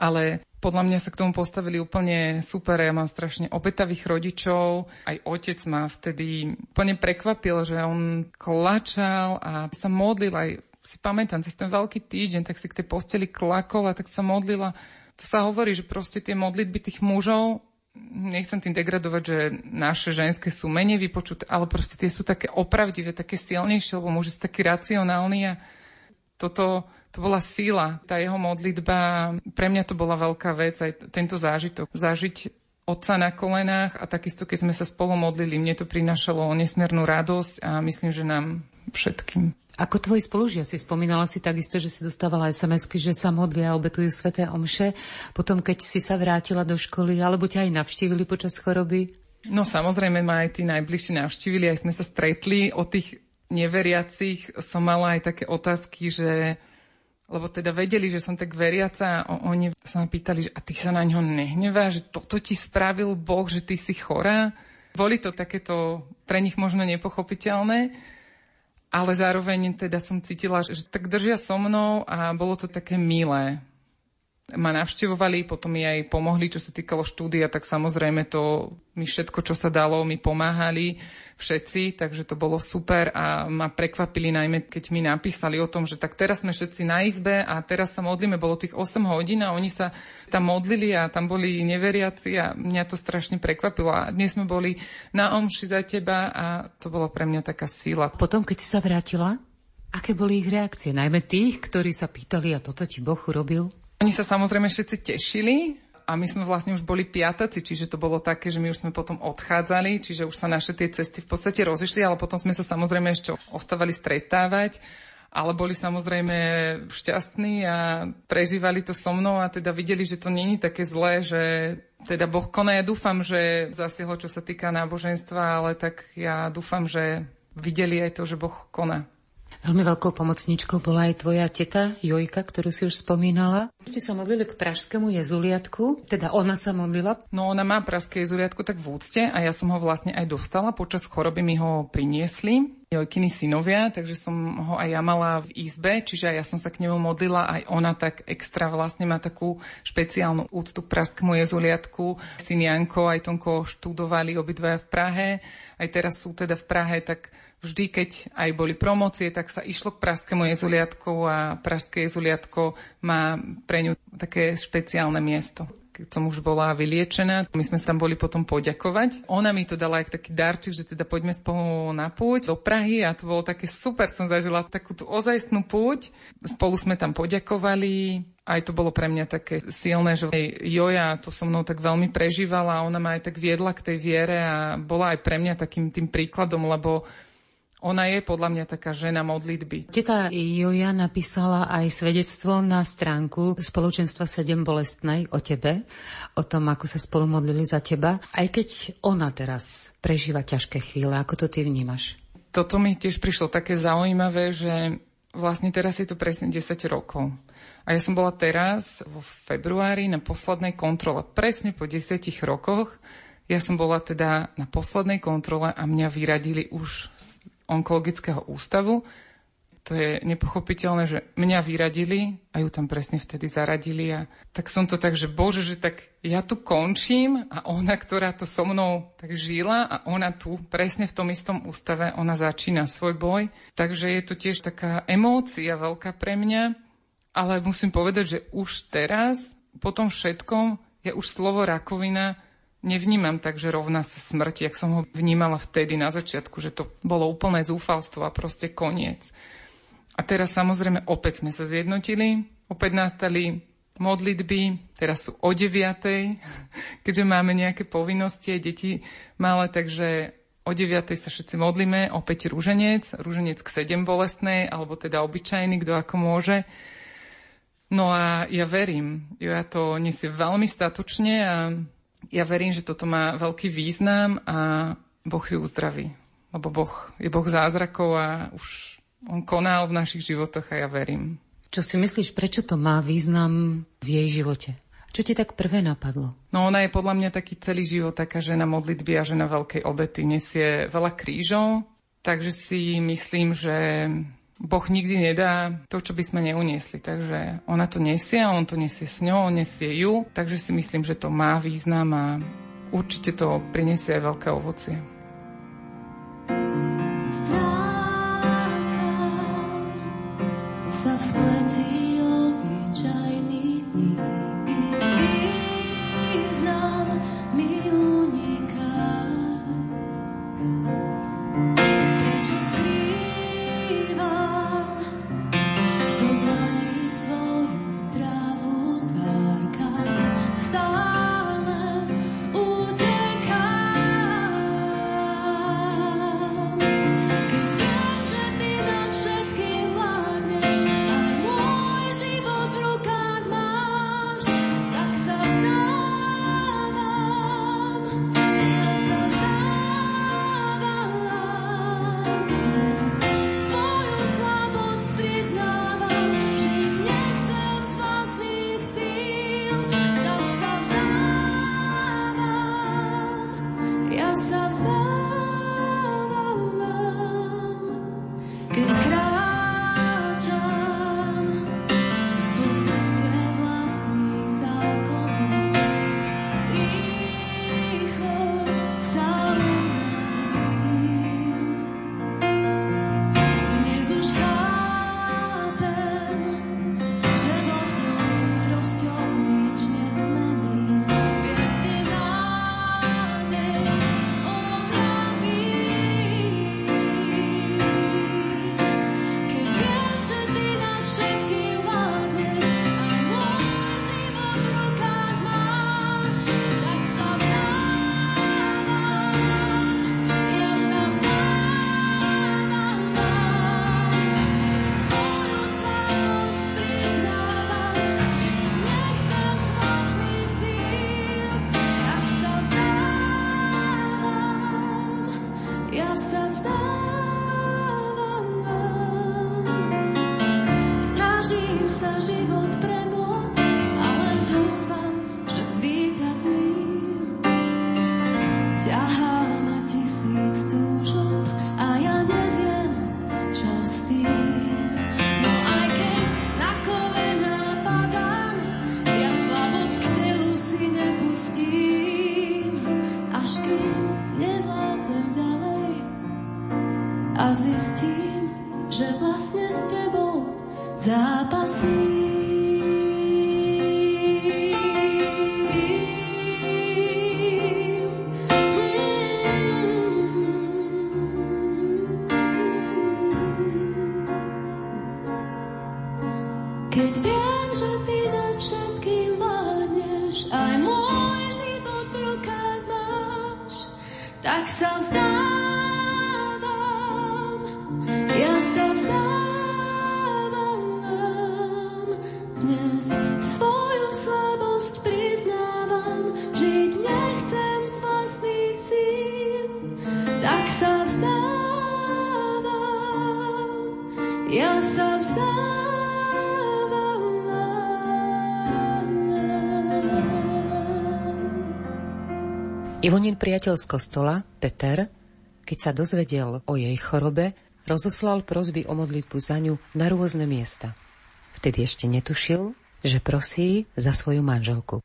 ale podľa mňa sa k tomu postavili úplne super. Ja mám strašne obetavých rodičov. Aj otec ma vtedy úplne prekvapil, že on klačal a sa modlil aj si pamätám, cez ten veľký týždeň, tak si k tej posteli klakol a tak sa modlila. To sa hovorí, že proste tie modlitby tých mužov, nechcem tým degradovať, že naše ženské sú menej vypočuté, ale proste tie sú také opravdivé, také silnejšie, lebo muži sú takí racionálni a toto to bola síla, tá jeho modlitba. Pre mňa to bola veľká vec, aj tento zážitok. Zažiť otca na kolenách a takisto, keď sme sa spolu modlili, mne to prinašalo nesmiernu radosť a myslím, že nám všetkým. Ako tvoji spolužiaci, spomínala si takisto, že si dostávala SMS-ky, že sa modlia a obetujú sveté omše. Potom, keď si sa vrátila do školy, alebo ťa aj navštívili počas choroby? No samozrejme ma aj tí najbližší navštívili, aj sme sa stretli. O tých neveriacich som mala aj také otázky, že lebo teda vedeli, že som tak veriaca a oni sa ma pýtali, že a ty sa na ňo nehnevá, že toto ti spravil Boh, že ty si chorá. Boli to takéto pre nich možno nepochopiteľné, ale zároveň teda som cítila, že tak držia so mnou a bolo to také milé. Ma navštevovali, potom mi aj pomohli, čo sa týkalo štúdia, tak samozrejme to mi všetko, čo sa dalo, mi pomáhali všetci, takže to bolo super a ma prekvapili najmä, keď mi napísali o tom, že tak teraz sme všetci na izbe a teraz sa modlíme, bolo tých 8 hodín a oni sa tam modlili a tam boli neveriaci a mňa to strašne prekvapilo a dnes sme boli na omši za teba a to bolo pre mňa taká síla. Potom, keď si sa vrátila, aké boli ich reakcie? Najmä tých, ktorí sa pýtali, a toto ti Boh urobil? Oni sa samozrejme všetci tešili, a my sme vlastne už boli piataci, čiže to bolo také, že my už sme potom odchádzali, čiže už sa naše tie cesty v podstate rozišli, ale potom sme sa samozrejme ešte ostávali stretávať, ale boli samozrejme šťastní a prežívali to so mnou a teda videli, že to není také zlé, že teda Boh koná. Ja dúfam, že zasiahlo, čo sa týka náboženstva, ale tak ja dúfam, že videli aj to, že Boh koná. Veľmi veľkou pomocníčkou bola aj tvoja teta Jojka, ktorú si už spomínala. Ste sa modlili k pražskému jezuliatku, teda ona sa modlila. No ona má pražské jezuliatku tak v úcte a ja som ho vlastne aj dostala. Počas choroby mi ho priniesli. Jojkiny synovia, takže som ho aj ja mala v izbe, čiže ja som sa k nemu modlila, aj ona tak extra vlastne má takú špeciálnu úctu k pražskému jezuliatku. Syn Janko aj Tonko študovali obidvaja v Prahe, aj teraz sú teda v Prahe, tak vždy, keď aj boli promócie, tak sa išlo k Pražskému jezuliatku a Pražské jezuliatko má pre ňu také špeciálne miesto keď som už bola vyliečená. My sme sa tam boli potom poďakovať. Ona mi to dala aj taký darček, že teda poďme spolu na púť do Prahy a to bolo také super, som zažila takú tú ozajstnú púť. Spolu sme tam poďakovali, aj to bolo pre mňa také silné, že Joja to so mnou tak veľmi prežívala a ona ma aj tak viedla k tej viere a bola aj pre mňa takým tým príkladom, lebo ona je podľa mňa taká žena modlitby. Teta Joja napísala aj svedectvo na stránku spoločenstva 7 bolestnej o tebe, o tom, ako sa spolu modlili za teba. Aj keď ona teraz prežíva ťažké chvíle, ako to ty vnímaš? Toto mi tiež prišlo také zaujímavé, že vlastne teraz je to presne 10 rokov. A ja som bola teraz vo februári na poslednej kontrole, presne po 10 rokoch. Ja som bola teda na poslednej kontrole a mňa vyradili už onkologického ústavu. To je nepochopiteľné, že mňa vyradili a ju tam presne vtedy zaradili. A tak som to tak, že bože, že tak ja tu končím a ona, ktorá to so mnou tak žila a ona tu presne v tom istom ústave, ona začína svoj boj. Takže je to tiež taká emócia veľká pre mňa, ale musím povedať, že už teraz, po tom všetkom, ja už slovo rakovina nevnímam tak, že rovná sa smrti, jak som ho vnímala vtedy na začiatku, že to bolo úplné zúfalstvo a proste koniec. A teraz samozrejme opäť sme sa zjednotili, opäť nastali modlitby, teraz sú o 9, keďže máme nejaké povinnosti, deti malé, takže o 9 sa všetci modlíme, opäť rúženec, rúženec k 7 bolestnej, alebo teda obyčajný, kto ako môže. No a ja verím, ja to nesie veľmi statočne a ja verím, že toto má veľký význam a Boh ju uzdraví. Lebo Boh je Boh zázrakov a už On konal v našich životoch a ja verím. Čo si myslíš, prečo to má význam v jej živote? Čo ti tak prvé napadlo? No ona je podľa mňa taký celý život taká žena modlitby a žena veľkej obety. Nesie veľa krížov, takže si myslím, že Boh nikdy nedá to, čo by sme neuniesli. Takže ona to nesie, on to nesie s ňou, on nesie ju. Takže si myslím, že to má význam a určite to prinesie aj veľké ovocie. Strácam Ivonin priateľ z kostola, Peter, keď sa dozvedel o jej chorobe, rozoslal prosby o modlitbu za ňu na rôzne miesta. Vtedy ešte netušil, že prosí za svoju manželku.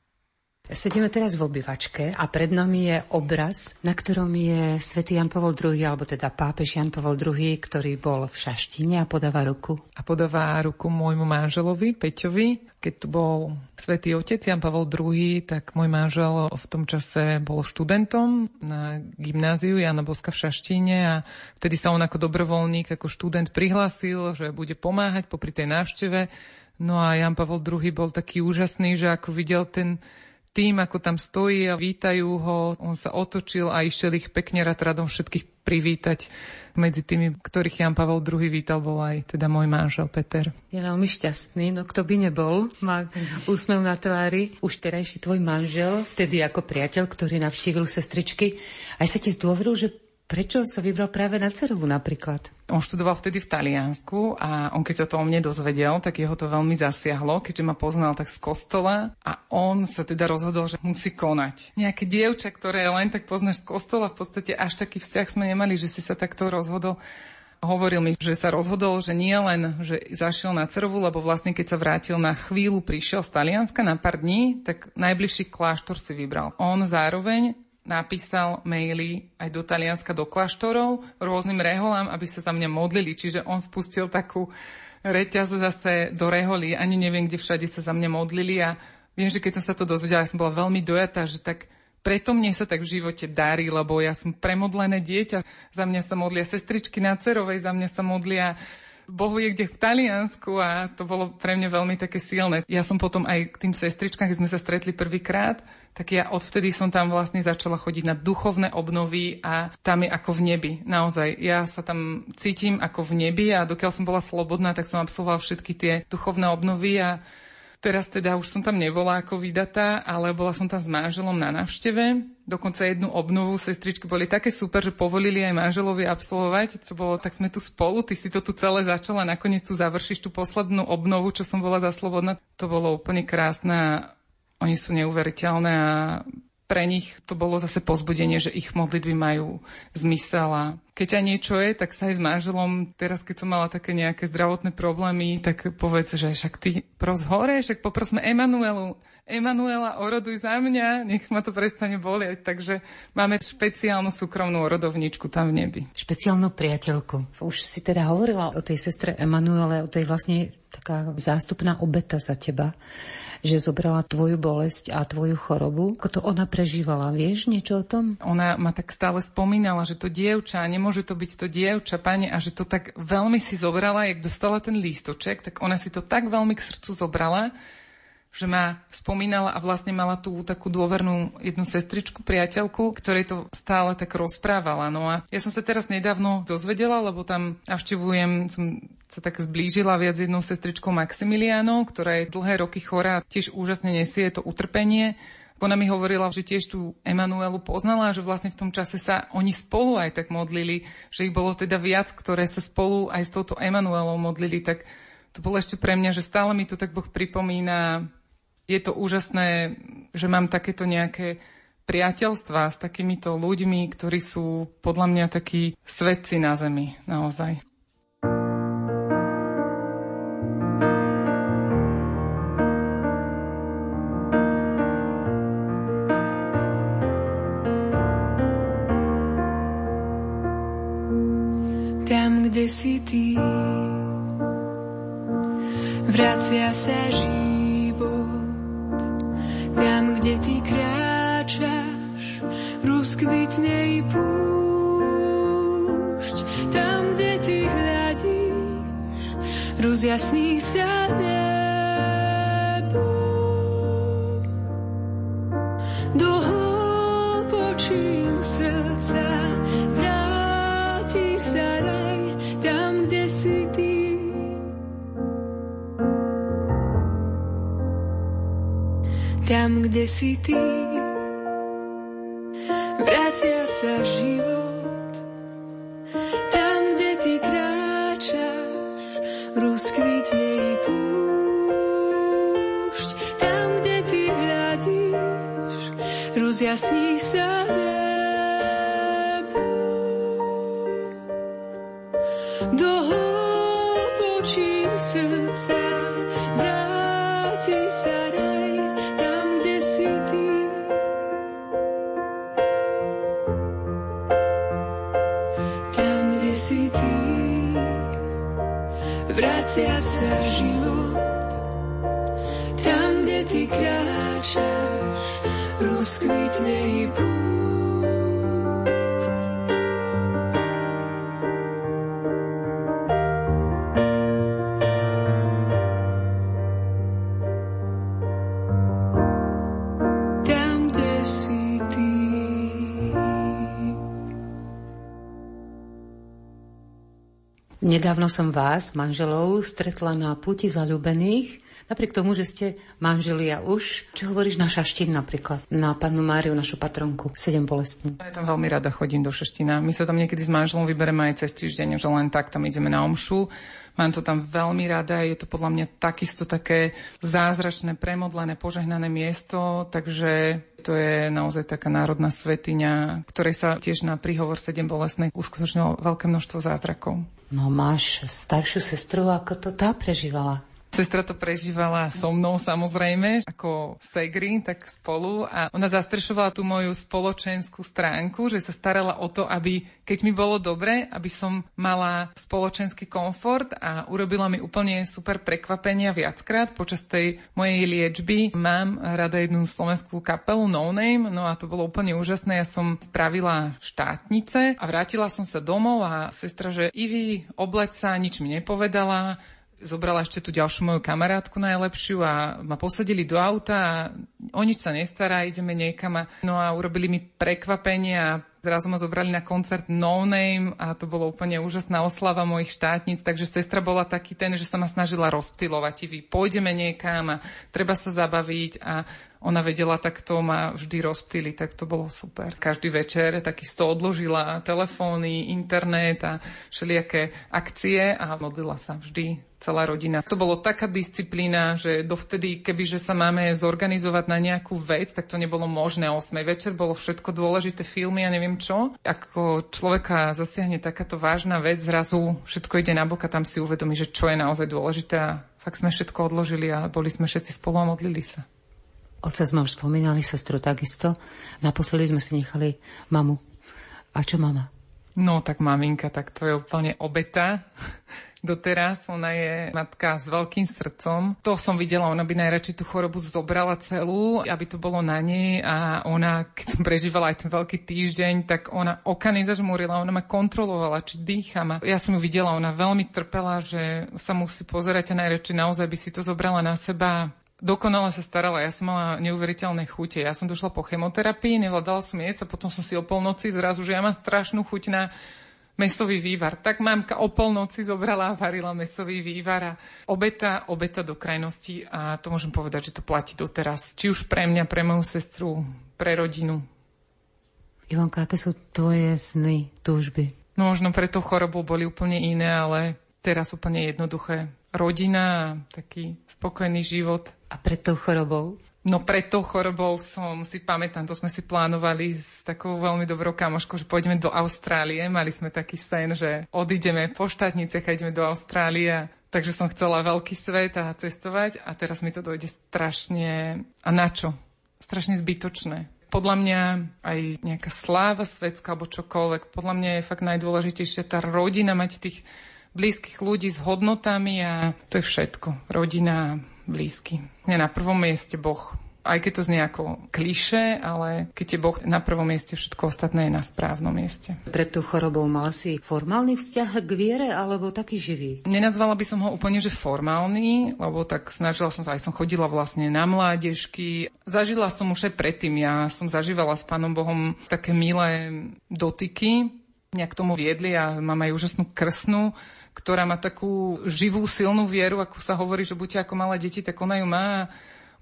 Sedíme teraz v obývačke a pred nami je obraz, na ktorom je svätý Jan Pavol II, alebo teda pápež Jan Pavol II, ktorý bol v Šaštine a podáva ruku. A podáva ruku môjmu manželovi, Peťovi. Keď tu bol svätý otec Jan Pavol II, tak môj manžel v tom čase bol študentom na gymnáziu Jana Boska v Šaštine a vtedy sa on ako dobrovoľník, ako študent prihlásil, že bude pomáhať popri tej návšteve. No a Jan Pavol II bol taký úžasný, že ako videl ten tým, ako tam stojí a vítajú ho, on sa otočil a išiel ich pekne rád radom všetkých privítať. Medzi tými, ktorých Jan Pavel II vítal, bol aj teda môj manžel Peter. Je veľmi šťastný, no kto by nebol, má úsmev na tvári. Už terajší tvoj manžel, vtedy ako priateľ, ktorý navštívil sestričky, aj sa ti zdôveril, že Prečo sa vybral práve na Cerovu napríklad? On študoval vtedy v Taliansku a on keď sa to o mne dozvedel, tak jeho to veľmi zasiahlo, keďže ma poznal tak z kostola a on sa teda rozhodol, že musí konať. Nejaké dievča, ktoré len tak poznáš z kostola, v podstate až taký vzťah sme nemali, že si sa takto rozhodol. Hovoril mi, že sa rozhodol, že nie len, že zašiel na Cervu, lebo vlastne keď sa vrátil na chvíľu, prišiel z Talianska na pár dní, tak najbližší kláštor si vybral. On zároveň napísal maily aj do Talianska, do kláštorov, rôznym reholám, aby sa za mňa modlili. Čiže on spustil takú reťaz zase do reholí. Ani neviem, kde všade sa za mňa modlili. A viem, že keď som sa to dozvedela, ja som bola veľmi dojatá, že tak preto mne sa tak v živote darí, lebo ja som premodlené dieťa. Za mňa sa modlia sestričky na Cerovej, za mňa sa modlia Bohu je kde v Taliansku a to bolo pre mňa veľmi také silné. Ja som potom aj k tým sestričkám, keď sme sa stretli prvýkrát, tak ja odvtedy som tam vlastne začala chodiť na duchovné obnovy a tam je ako v nebi. Naozaj, ja sa tam cítim ako v nebi a dokiaľ som bola slobodná, tak som absolvovala všetky tie duchovné obnovy a Teraz teda už som tam nebola ako vydatá, ale bola som tam s manželom na návšteve. Dokonca jednu obnovu sestričky boli také super, že povolili aj manželovi absolvovať. Čo bolo, tak sme tu spolu, ty si to tu celé začala, nakoniec tu završíš tú poslednú obnovu, čo som bola za slobodná. To bolo úplne krásne oni sú neuveriteľné a pre nich to bolo zase pozbudenie, že ich modlitby majú zmysel a keď ťa niečo je, tak sa aj s manželom, teraz keď som mala také nejaké zdravotné problémy, tak povedz, že však ty pros hore, však poprosme Emanuelu, Emanuela, oroduj za mňa, nech ma to prestane bolieť. Takže máme špeciálnu súkromnú orodovničku tam v nebi. Špeciálnu priateľku. Už si teda hovorila o tej sestre Emanuele, o tej vlastne taká zástupná obeta za teba že zobrala tvoju bolesť a tvoju chorobu. Ako to ona prežívala, vieš niečo o tom? Ona ma tak stále spomínala, že to dievča, nemôže to byť to dievča, pani, a že to tak veľmi si zobrala, jak dostala ten lístoček, tak ona si to tak veľmi k srdcu zobrala, že ma spomínala a vlastne mala tú takú dôvernú jednu sestričku, priateľku, ktorej to stále tak rozprávala. No a ja som sa teraz nedávno dozvedela, lebo tam navštevujem, som sa tak zblížila viac jednou sestričkou Maximilianou, ktorá je dlhé roky chorá, tiež úžasne nesie to utrpenie. Ona mi hovorila, že tiež tú Emanuelu poznala, že vlastne v tom čase sa oni spolu aj tak modlili, že ich bolo teda viac, ktoré sa spolu aj s touto Emanuelou modlili, tak to bolo ešte pre mňa, že stále mi to tak Boh pripomína je to úžasné, že mám takéto nejaké priateľstva s takýmito ľuďmi, ktorí sú podľa mňa takí svetci na zemi, naozaj. Tam, kde si ty. Vracia sa život tam, kde ty kráčaš, rozkvitne i púšť. Tam, kde ty hľadíš, rozjasní sa nám. Tam, kde si ty. Vracia sa život, tam, kde ty kráčaš, rozkvitne i púšť. Tam, kde ty hľadíš, rozjasní sa nebo. Nedávno som vás, manželov, stretla na puti zalúbených. Napriek tomu, že ste manželia už, čo hovoríš na Šaštín napríklad, na pannu Máriu, našu patronku, sedem bolestnú. Ja tam veľmi rada chodím do Šaštína. My sa tam niekedy s manželom vybereme aj cez týždeň, že len tak tam ideme na omšu. Mám to tam veľmi rada, je to podľa mňa takisto také zázračné, premodlené, požehnané miesto, takže to je naozaj taká národná svetiňa, ktorej sa tiež na príhovor 7 bolestnej uskutočnilo veľké množstvo zázrakov. No máš staršiu sestru, ako to tá prežívala? Sestra to prežívala so mnou samozrejme, ako segri, tak spolu a ona zastrešovala tú moju spoločenskú stránku, že sa starala o to, aby keď mi bolo dobre, aby som mala spoločenský komfort a urobila mi úplne super prekvapenia viackrát počas tej mojej liečby. Mám rada jednu slovenskú kapelu No Name, no a to bolo úplne úžasné. Ja som spravila štátnice a vrátila som sa domov a sestra, že Ivi, obleč sa, nič mi nepovedala, zobrala ešte tú ďalšiu moju kamarátku najlepšiu a ma posadili do auta a o nič sa nestará, ideme niekam a, no a urobili mi prekvapenie a zrazu ma zobrali na koncert No Name a to bolo úplne úžasná oslava mojich štátnic, takže sestra bola taký ten, že sa ma snažila rozptilovať, vy pôjdeme niekam a treba sa zabaviť a ona vedela takto ma vždy rozptýliť, tak to bolo super. Každý večer takisto odložila telefóny, internet a všelijaké akcie a modlila sa vždy celá rodina. To bolo taká disciplína, že dovtedy, kebyže sa máme zorganizovať na nejakú vec, tak to nebolo možné. 8. večer bolo všetko dôležité, filmy a neviem čo. Ako človeka zasiahne takáto vážna vec, zrazu všetko ide na bok a tam si uvedomí, že čo je naozaj dôležité a fakt sme všetko odložili a boli sme všetci spolu a modlili sa. Otca sme už spomínali, sestru takisto. Naposledy sme si nechali mamu. A čo mama? No tak maminka, tak to je úplne obeta. Doteraz ona je matka s veľkým srdcom. To som videla, ona by najradšej tú chorobu zobrala celú, aby to bolo na nej a ona, keď som prežívala aj ten veľký týždeň, tak ona oka nezažmúrila, ona ma kontrolovala, či dýcham. Ja som ju videla, ona veľmi trpela, že sa musí pozerať a najradšej naozaj by si to zobrala na seba dokonale sa starala. Ja som mala neuveriteľné chute. Ja som došla po chemoterapii, nevládala som jesť a potom som si o polnoci zrazu, že ja mám strašnú chuť na mesový vývar. Tak mamka o polnoci zobrala a varila mesový vývar a obeta, obeta do krajnosti a to môžem povedať, že to platí doteraz. Či už pre mňa, pre moju sestru, pre rodinu. Ivonka, aké sú tvoje sny, túžby? No možno pre tú chorobu boli úplne iné, ale teraz úplne jednoduché. Rodina a taký spokojný život. A pred tou chorobou? No pred tou chorobou som si pamätám, to sme si plánovali s takou veľmi dobrou kamoškou, že pôjdeme do Austrálie. Mali sme taký sen, že odídeme po štátnice ideme do Austrálie. Takže som chcela veľký svet a cestovať a teraz mi to dojde strašne... A na čo? Strašne zbytočné. podľa mňa aj nejaká sláva svetská alebo čokoľvek, podľa mňa je fakt najdôležitejšia tá rodina, mať tých blízkych ľudí s hodnotami a to je všetko. Rodina blízky. Nie na prvom mieste Boh aj keď to znie ako kliše, ale keď je Boh na prvom mieste, všetko ostatné je na správnom mieste. Pred tú chorobou mal si formálny vzťah k viere alebo taký živý? Nenazvala by som ho úplne, že formálny, lebo tak snažila som sa, aj som chodila vlastne na mládežky. Zažila som už aj predtým, ja som zažívala s Pánom Bohom také milé dotyky, nejak tomu viedli a mám aj úžasnú krsnú, ktorá má takú živú, silnú vieru, ako sa hovorí, že buďte ako malé deti, tak ona ju má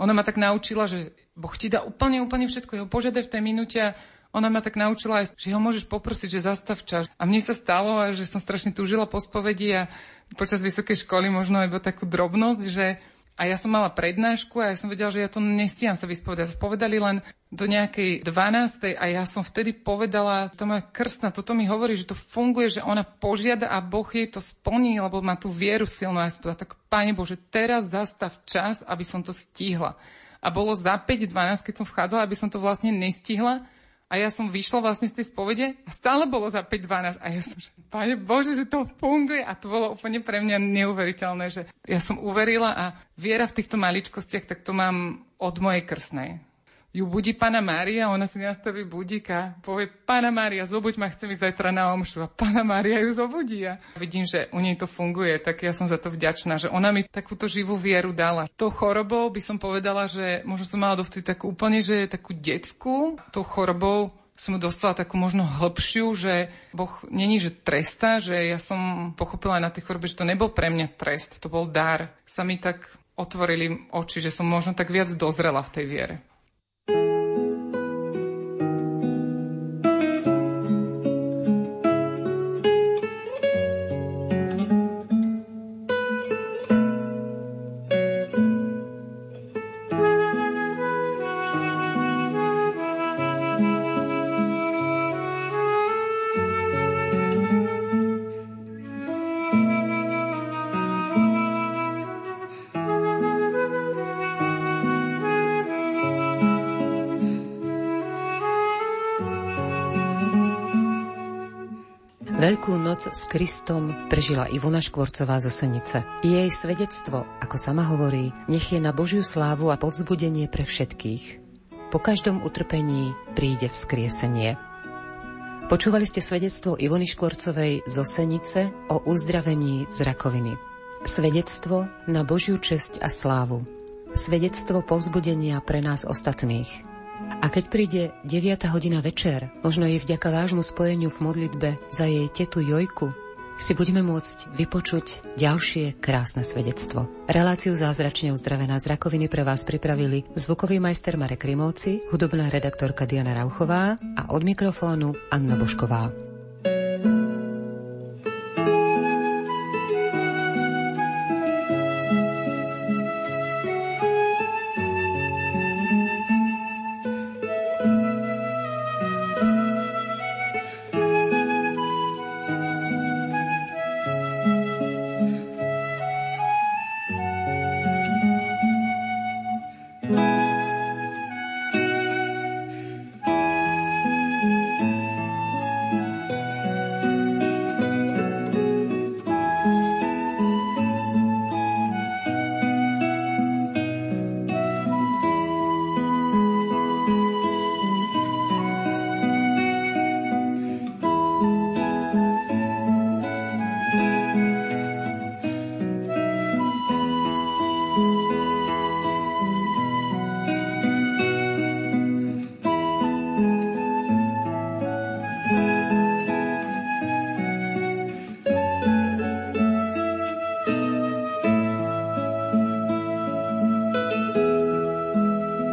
ona ma tak naučila, že Boh ti dá úplne, úplne všetko, jeho požiadaj v tej minúte ona ma tak naučila aj, že ho môžeš poprosiť, že zastav čas. A mne sa stalo, že som strašne túžila po spovedi a počas vysokej školy možno aj takú drobnosť, že a ja som mala prednášku a ja som vedela, že ja to nestíham sa vyspovedať. Spovedali len do nejakej 12. a ja som vtedy povedala, to moja krstná, toto mi hovorí, že to funguje, že ona požiada a Boh jej to splní, lebo má tú vieru silnú. A ja som povedala, tak Pane Bože, teraz zastav čas, aby som to stihla. A bolo za 5.12, keď som vchádzala, aby som to vlastne nestihla. A ja som vyšla vlastne z tej spovede a stále bolo za 5.12. A ja som, že Pane Bože, že to funguje. A to bolo úplne pre mňa neuveriteľné, že ja som uverila a viera v týchto maličkostiach, tak to mám od mojej krsnej ju budí Pana Mária, ona si nastaví budík a povie, Pana Mária, zobuď ma, chcem ísť zajtra na omšu. A Pana Mária ju zobudí. A vidím, že u nej to funguje, tak ja som za to vďačná, že ona mi takúto živú vieru dala. Tou chorobou by som povedala, že možno som mala dovtedy takú úplne, že takú detskú. Tou chorobou som dostala takú možno hĺbšiu, že Boh není, že tresta, že ja som pochopila na tej chorobe, že to nebol pre mňa trest, to bol dar. Sa mi tak otvorili oči, že som možno tak viac dozrela v tej viere. あ! S Kristom prežila Ivona Škvorcová zo Senice. Jej svedectvo, ako sama hovorí, nech je na Božiu slávu a povzbudenie pre všetkých. Po každom utrpení príde vzkriesenie. Počúvali ste svedectvo Ivony Škvorcovej zo Senice o uzdravení z rakoviny. Svedectvo na Božiu česť a slávu. Svedectvo povzbudenia pre nás ostatných. A keď príde 9. hodina večer, možno jej vďaka vášmu spojeniu v modlitbe za jej tetu Jojku, si budeme môcť vypočuť ďalšie krásne svedectvo. Reláciu zázračne uzdravená z rakoviny pre vás pripravili zvukový majster Marek Rimovci, hudobná redaktorka Diana Rauchová a od mikrofónu Anna Bošková.